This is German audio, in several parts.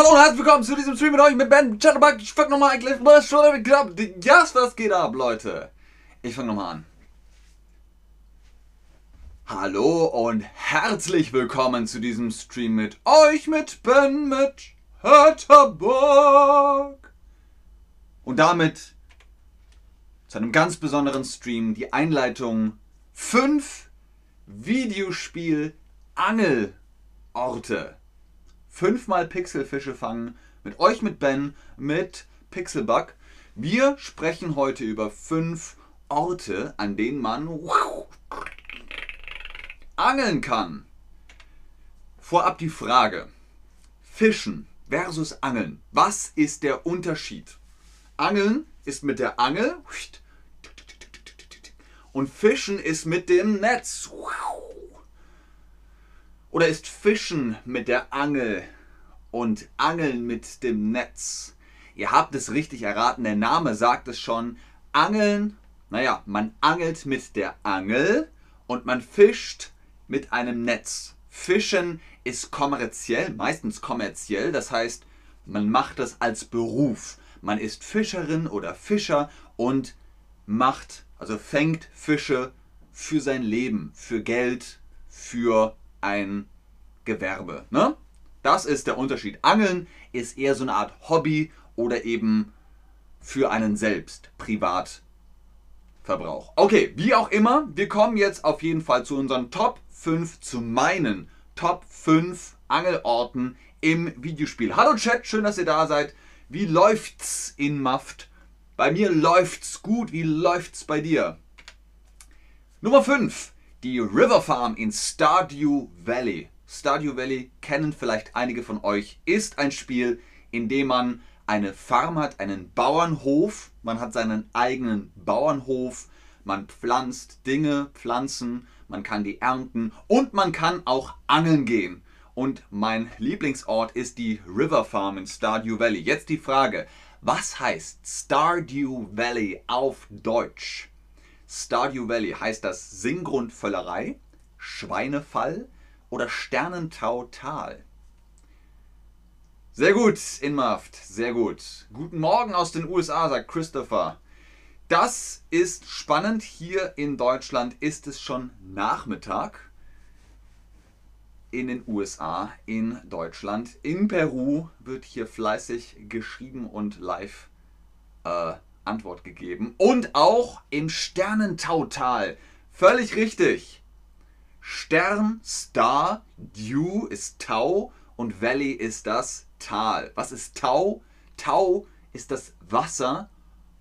Hallo und herzlich willkommen zu diesem Stream mit euch mit Ben Chatterbug. Ich fang nochmal eigentlich mal schon ab. Yes, was geht ab, Leute? Ich fang nochmal an. Hallo und herzlich willkommen zu diesem Stream mit euch, mit Ben, mit Chatterbug. Und damit zu einem ganz besonderen Stream, die Einleitung 5 Videospiel-Angelorte fünfmal Pixelfische fangen. Mit euch, mit Ben, mit Pixelbug. Wir sprechen heute über fünf Orte, an denen man angeln kann. Vorab die Frage: Fischen versus Angeln. Was ist der Unterschied? Angeln ist mit der Angel und Fischen ist mit dem Netz. Oder ist Fischen mit der Angel und Angeln mit dem Netz? Ihr habt es richtig erraten, der Name sagt es schon. Angeln, naja, man angelt mit der Angel und man fischt mit einem Netz. Fischen ist kommerziell, meistens kommerziell, das heißt, man macht das als Beruf. Man ist Fischerin oder Fischer und macht, also fängt Fische für sein Leben, für Geld, für ein Gewerbe. Ne? Das ist der Unterschied. Angeln ist eher so eine Art Hobby oder eben für einen selbst, Privatverbrauch. Okay, wie auch immer, wir kommen jetzt auf jeden Fall zu unseren Top 5, zu meinen Top 5 Angelorten im Videospiel. Hallo Chat, schön, dass ihr da seid. Wie läuft's in Maft? Bei mir läuft's gut. Wie läuft's bei dir? Nummer 5. Die River Farm in Stardew Valley. Stardew Valley kennen vielleicht einige von euch, ist ein Spiel, in dem man eine Farm hat, einen Bauernhof. Man hat seinen eigenen Bauernhof. Man pflanzt Dinge, Pflanzen, man kann die ernten und man kann auch angeln gehen. Und mein Lieblingsort ist die River Farm in Stardew Valley. Jetzt die Frage, was heißt Stardew Valley auf Deutsch? Stardew Valley heißt das Singgrundvöllerei, Schweinefall oder Sternentautal? Sehr gut, Inmaft, sehr gut. Guten Morgen aus den USA, sagt Christopher. Das ist spannend. Hier in Deutschland ist es schon Nachmittag. In den USA, in Deutschland, in Peru wird hier fleißig geschrieben und live äh, Antwort gegeben. Und auch im Sternentautal. Völlig richtig. Stern, Star, Dew ist Tau und Valley ist das Tal. Was ist Tau? Tau ist das Wasser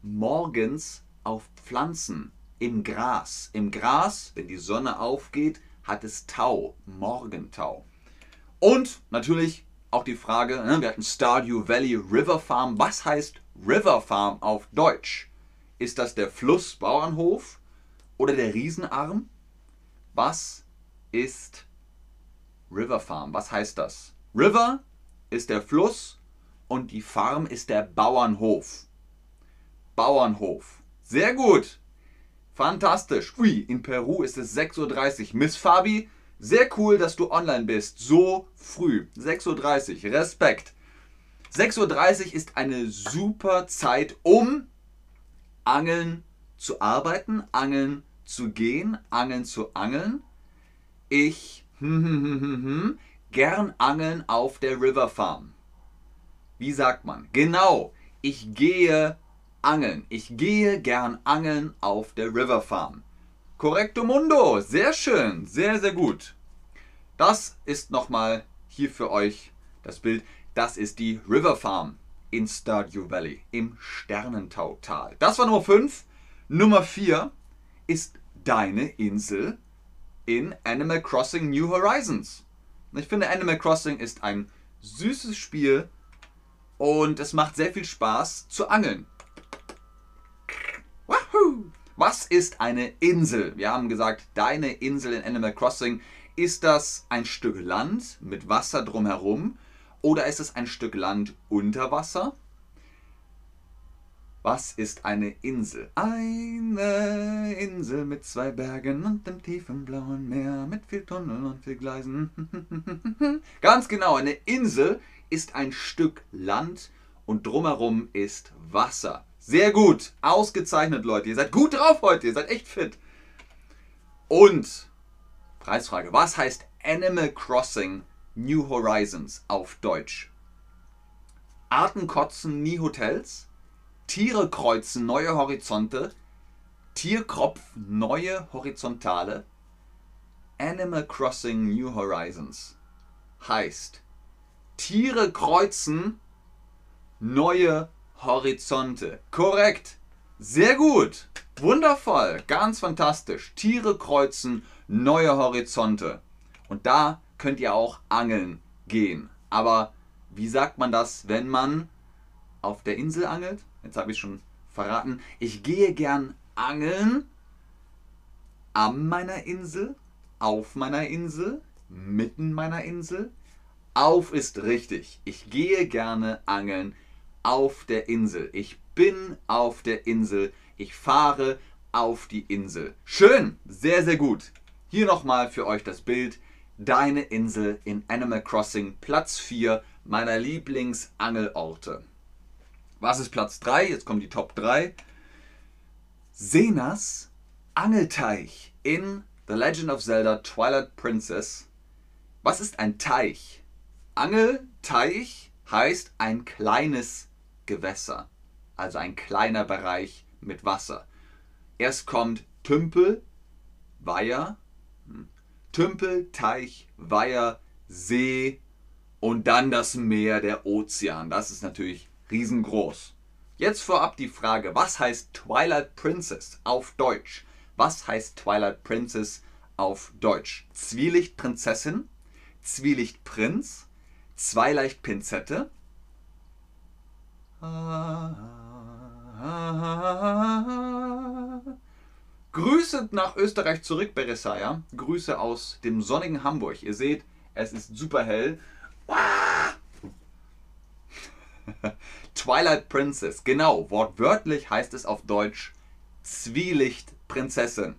morgens auf Pflanzen im Gras. Im Gras, wenn die Sonne aufgeht, hat es Tau, Morgentau. Und natürlich auch die Frage, ne, wir hatten Stardew Valley River Farm. Was heißt River Farm auf Deutsch? Ist das der Flussbauernhof oder der Riesenarm? Was ist River Farm? Was heißt das? River ist der Fluss und die Farm ist der Bauernhof. Bauernhof. Sehr gut. Fantastisch. Ui, in Peru ist es 6.30 Uhr. Miss Fabi, sehr cool, dass du online bist. So früh. 6.30 Uhr. Respekt. 6.30 Uhr ist eine super Zeit, um Angeln zu arbeiten, Angeln zu gehen, Angeln zu angeln. Ich hm, hm, hm, hm, hm, gern angeln auf der River Farm. Wie sagt man? Genau, ich gehe angeln. Ich gehe gern angeln auf der River Farm. Correcto Mundo, sehr schön, sehr, sehr gut. Das ist nochmal hier für euch das Bild. Das ist die River Farm in Stardew Valley im Sternentautal. Das war Nummer 5. Nummer 4 ist deine Insel in Animal Crossing New Horizons. Ich finde Animal Crossing ist ein süßes Spiel und es macht sehr viel Spaß zu angeln. Wahoo! Was ist eine Insel? Wir haben gesagt, deine Insel in Animal Crossing. Ist das ein Stück Land mit Wasser drumherum oder ist es ein Stück Land unter Wasser? Was ist eine Insel? Eine Insel mit zwei Bergen und dem tiefen blauen Meer, mit viel Tunneln und viel Gleisen. Ganz genau, eine Insel ist ein Stück Land und drumherum ist Wasser. Sehr gut, ausgezeichnet, Leute. Ihr seid gut drauf heute, ihr seid echt fit. Und Preisfrage, was heißt Animal Crossing New Horizons auf Deutsch? Arten kotzen nie Hotels? Tiere kreuzen neue Horizonte, Tierkropf neue Horizontale. Animal Crossing New Horizons heißt Tiere kreuzen neue Horizonte. Korrekt. Sehr gut. Wundervoll. Ganz fantastisch. Tiere kreuzen neue Horizonte. Und da könnt ihr auch angeln gehen. Aber wie sagt man das, wenn man auf der Insel angelt? Jetzt habe ich schon verraten. Ich gehe gern angeln an meiner Insel, auf meiner Insel, mitten meiner Insel. Auf ist richtig. Ich gehe gerne angeln auf der Insel. Ich bin auf der Insel. Ich fahre auf die Insel. Schön, sehr, sehr gut. Hier nochmal für euch das Bild. Deine Insel in Animal Crossing, Platz 4 meiner Lieblingsangelorte. Was ist Platz 3? Jetzt kommen die Top 3. Senas Angelteich in The Legend of Zelda Twilight Princess. Was ist ein Teich? Angelteich heißt ein kleines Gewässer, also ein kleiner Bereich mit Wasser. Erst kommt Tümpel, Weiher, Tümpel, Teich, Weiher, See und dann das Meer, der Ozean. Das ist natürlich riesengroß. Jetzt vorab die Frage, was heißt Twilight Princess auf Deutsch? Was heißt Twilight Princess auf Deutsch? Zwielichtprinzessin, Zwielichtprinz, Zweileichtpinzette. Grüße nach Österreich zurück, Beresaya. Grüße aus dem sonnigen Hamburg. Ihr seht, es ist super hell. Twilight Princess, genau, wortwörtlich heißt es auf Deutsch Zwielichtprinzessin.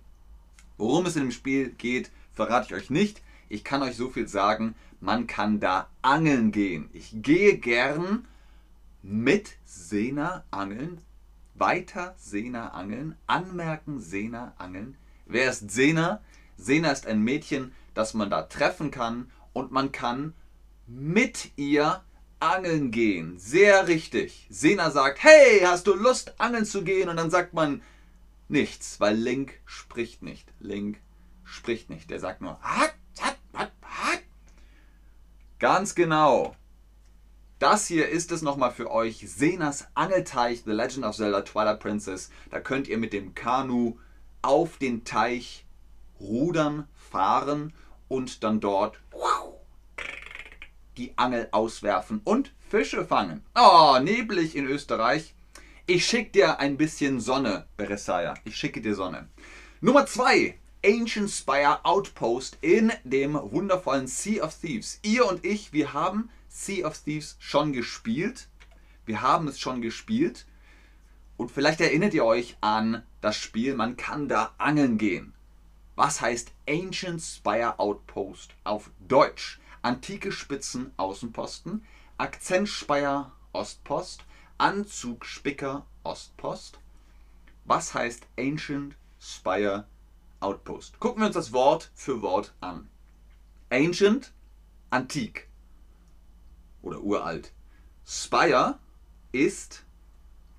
Worum es in dem Spiel geht, verrate ich euch nicht. Ich kann euch so viel sagen, man kann da angeln gehen. Ich gehe gern mit Sena angeln, weiter Sena angeln, anmerken Sena angeln. Wer ist Sena? Sena ist ein Mädchen, das man da treffen kann und man kann mit ihr angeln gehen. Sehr richtig. Sena sagt, hey, hast du Lust, angeln zu gehen? Und dann sagt man nichts, weil Link spricht nicht. Link spricht nicht. Der sagt nur, hat, hat, hat, hat. Ganz genau. Das hier ist es nochmal für euch. Senas Angelteich, The Legend of Zelda Twilight Princess. Da könnt ihr mit dem Kanu auf den Teich rudern, fahren und dann dort die Angel auswerfen und Fische fangen. Oh, neblig in Österreich. Ich schicke dir ein bisschen Sonne, Beresaya. Ich schicke dir Sonne. Nummer 2. Ancient Spire Outpost in dem wundervollen Sea of Thieves. Ihr und ich, wir haben Sea of Thieves schon gespielt. Wir haben es schon gespielt. Und vielleicht erinnert ihr euch an das Spiel, man kann da angeln gehen. Was heißt Ancient Spire Outpost auf Deutsch? antike Spitzen Außenposten, Akzentspeier Ostpost, Anzugspicker Ostpost. Was heißt Ancient Spire Outpost? Gucken wir uns das Wort für Wort an. Ancient, antik oder uralt. Spire ist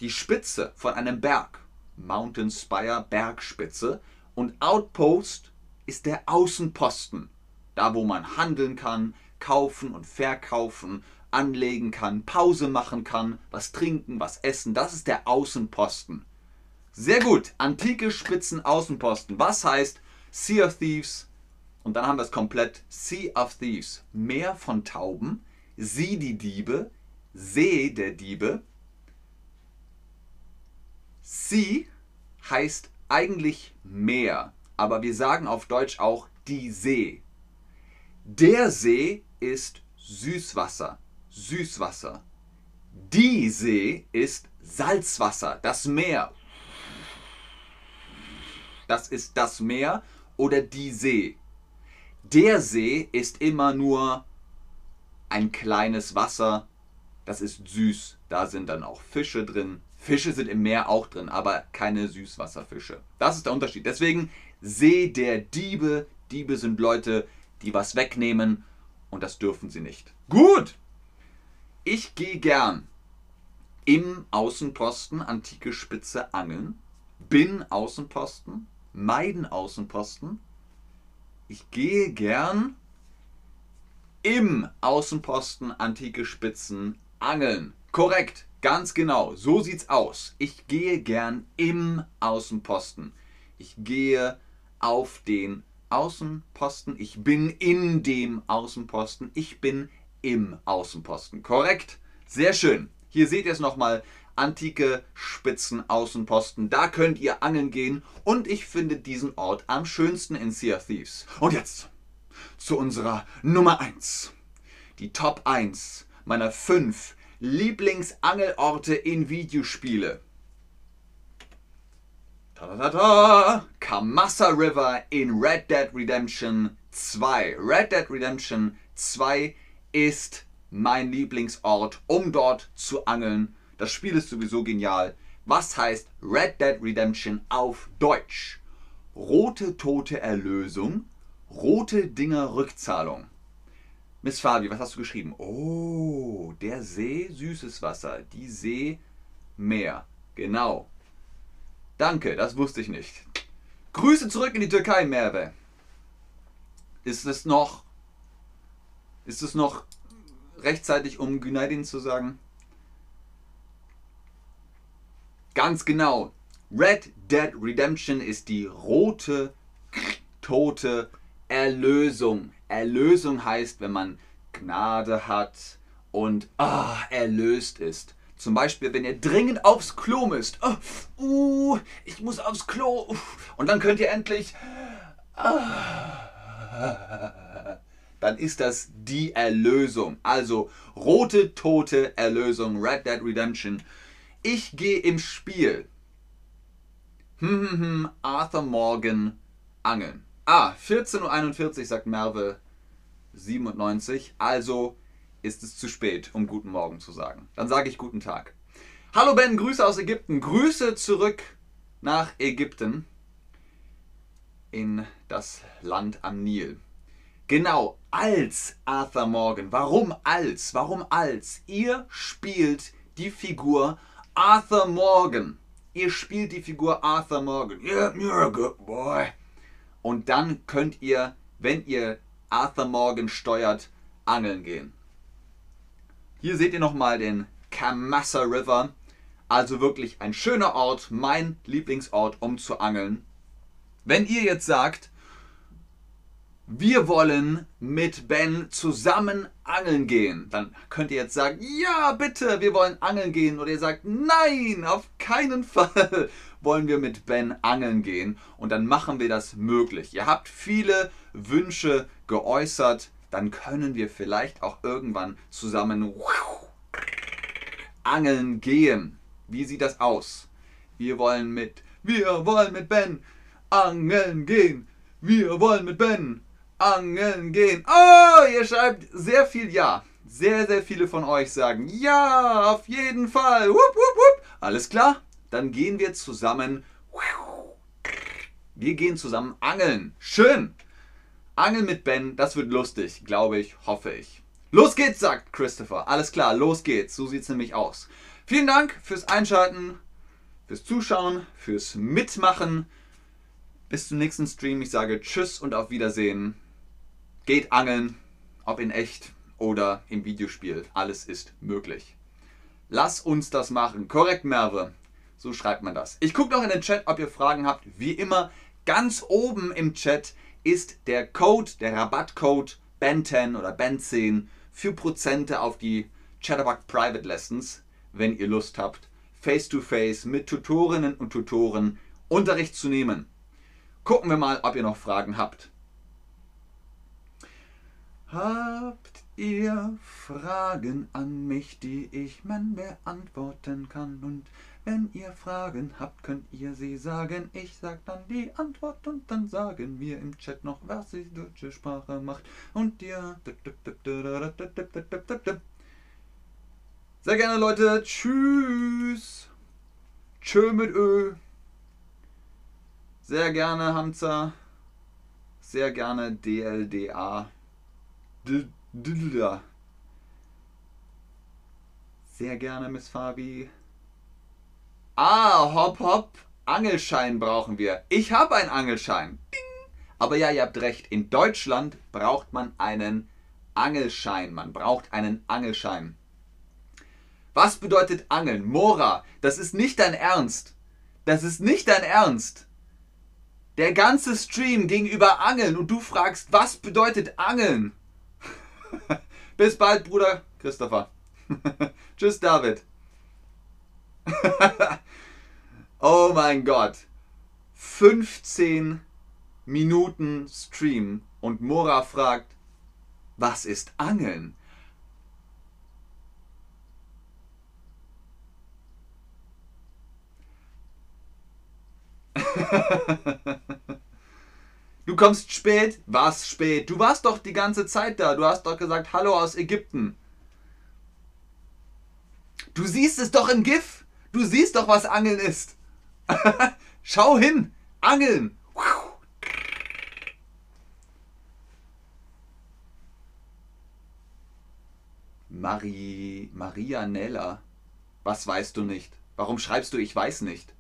die Spitze von einem Berg. Mountain Spire, Bergspitze. Und Outpost ist der Außenposten. Da, wo man handeln kann, kaufen und verkaufen, anlegen kann, Pause machen kann, was trinken, was essen. Das ist der Außenposten. Sehr gut. Antike Spitzen Außenposten. Was heißt Sea of Thieves? Und dann haben wir es komplett. Sea of Thieves. Meer von Tauben. Sie die Diebe. See der Diebe. Sea heißt eigentlich Meer. Aber wir sagen auf Deutsch auch die See. Der See ist Süßwasser. Süßwasser. Die See ist Salzwasser, das Meer. Das ist das Meer oder die See. Der See ist immer nur ein kleines Wasser, das ist süß. Da sind dann auch Fische drin. Fische sind im Meer auch drin, aber keine Süßwasserfische. Das ist der Unterschied. Deswegen See der Diebe. Diebe sind Leute, die was wegnehmen und das dürfen sie nicht. Gut! Ich gehe gern im Außenposten antike Spitze angeln, bin Außenposten, meiden Außenposten. Ich gehe gern im Außenposten antike Spitzen angeln. Korrekt, ganz genau, so sieht's aus. Ich gehe gern im Außenposten. Ich gehe auf den Außenposten. Ich bin in dem Außenposten. Ich bin im Außenposten. Korrekt? Sehr schön. Hier seht ihr es nochmal. Antike Spitzen Außenposten. Da könnt ihr angeln gehen. Und ich finde diesen Ort am schönsten in Sea of Thieves. Und jetzt zu unserer Nummer 1. Die Top 1 meiner 5 Lieblingsangelorte in Videospiele. Tada, Kamassa River in Red Dead Redemption 2. Red Dead Redemption 2 ist mein Lieblingsort, um dort zu angeln. Das Spiel ist sowieso genial. Was heißt Red Dead Redemption auf Deutsch? Rote Tote Erlösung, rote Dinger Rückzahlung. Miss Fabi, was hast du geschrieben? Oh, der See, süßes Wasser. Die See, Meer. Genau. Danke, das wusste ich nicht. Grüße zurück in die Türkei, Merve. Ist es noch. Ist es noch rechtzeitig, um Günaydin zu sagen? Ganz genau. Red Dead Redemption ist die rote, tote Erlösung. Erlösung heißt, wenn man Gnade hat und ah, erlöst ist. Zum Beispiel, wenn ihr dringend aufs Klo müsst. Oh, uh, ich muss aufs Klo. Und dann könnt ihr endlich. Ah, dann ist das die Erlösung. Also rote, tote Erlösung, Red Dead Redemption. Ich gehe im Spiel. Hm, hm, hm, Arthur Morgan angeln. Ah, 14.41 Uhr sagt Merve 97. Also ist es zu spät, um guten Morgen zu sagen. Dann sage ich guten Tag. Hallo Ben, Grüße aus Ägypten. Grüße zurück nach Ägypten in das Land am Nil. Genau, als Arthur Morgan. Warum als? Warum als? Ihr spielt die Figur Arthur Morgan. Ihr spielt die Figur Arthur Morgan. Yeah, you're a good boy. Und dann könnt ihr, wenn ihr Arthur Morgan steuert, angeln gehen. Hier seht ihr nochmal den Kamassa River. Also wirklich ein schöner Ort, mein Lieblingsort, um zu angeln. Wenn ihr jetzt sagt, wir wollen mit Ben zusammen angeln gehen, dann könnt ihr jetzt sagen, ja bitte, wir wollen angeln gehen. Oder ihr sagt, nein, auf keinen Fall wollen wir mit Ben angeln gehen. Und dann machen wir das möglich. Ihr habt viele Wünsche geäußert dann können wir vielleicht auch irgendwann zusammen angeln gehen. Wie sieht das aus? Wir wollen mit, wir wollen mit Ben angeln gehen. Wir wollen mit Ben angeln gehen. Oh, ihr schreibt sehr viel Ja. Sehr, sehr viele von euch sagen Ja, auf jeden Fall. Wupp, wupp, wupp. Alles klar? Dann gehen wir zusammen. Wir gehen zusammen angeln. Schön. Angeln mit Ben, das wird lustig, glaube ich, hoffe ich. Los geht's, sagt Christopher. Alles klar, los geht's. So sieht's nämlich aus. Vielen Dank fürs Einschalten, fürs Zuschauen, fürs Mitmachen. Bis zum nächsten Stream. Ich sage Tschüss und auf Wiedersehen. Geht angeln, ob in echt oder im Videospiel. Alles ist möglich. Lass uns das machen. Korrekt, Merve. So schreibt man das. Ich gucke noch in den Chat, ob ihr Fragen habt. Wie immer, ganz oben im Chat ist der Code, der Rabattcode BEN10 oder BEN10 für Prozente auf die Chatterbug Private Lessons, wenn ihr Lust habt, face-to-face -face mit Tutorinnen und Tutoren Unterricht zu nehmen. Gucken wir mal, ob ihr noch Fragen habt. Habt ihr Fragen an mich, die ich man beantworten kann. Und wenn ihr Fragen habt, könnt ihr sie sagen. Ich sag dann die Antwort und dann sagen wir im Chat noch, was die deutsche Sprache macht. Und ihr. Sehr gerne, Leute. Tschüss. Tschö mit Ö. Sehr gerne, Hamza. Sehr gerne, DLDA. Sehr gerne, Miss Fabi. Ah, hopp, hopp. Angelschein brauchen wir. Ich habe einen Angelschein. Ding. Aber ja, ihr habt recht. In Deutschland braucht man einen Angelschein. Man braucht einen Angelschein. Was bedeutet Angeln? Mora, das ist nicht dein Ernst. Das ist nicht dein Ernst. Der ganze Stream ging über Angeln und du fragst, was bedeutet Angeln? Bis bald, Bruder Christopher. Tschüss, David. oh mein Gott. 15 Minuten Stream und Mora fragt, was ist Angeln? Du kommst spät? Was spät? Du warst doch die ganze Zeit da. Du hast doch gesagt, hallo aus Ägypten. Du siehst es doch im GIF. Du siehst doch, was Angeln ist. Schau hin. Angeln. Marie, Maria Nella. Was weißt du nicht? Warum schreibst du ich weiß nicht?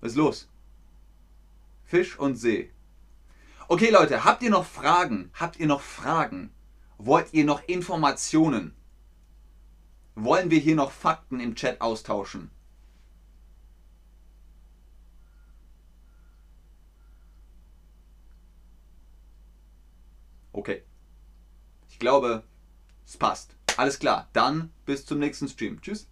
Was ist los? Fisch und See. Okay, Leute, habt ihr noch Fragen? Habt ihr noch Fragen? Wollt ihr noch Informationen? Wollen wir hier noch Fakten im Chat austauschen? Okay. Ich glaube, es passt. Alles klar. Dann bis zum nächsten Stream. Tschüss.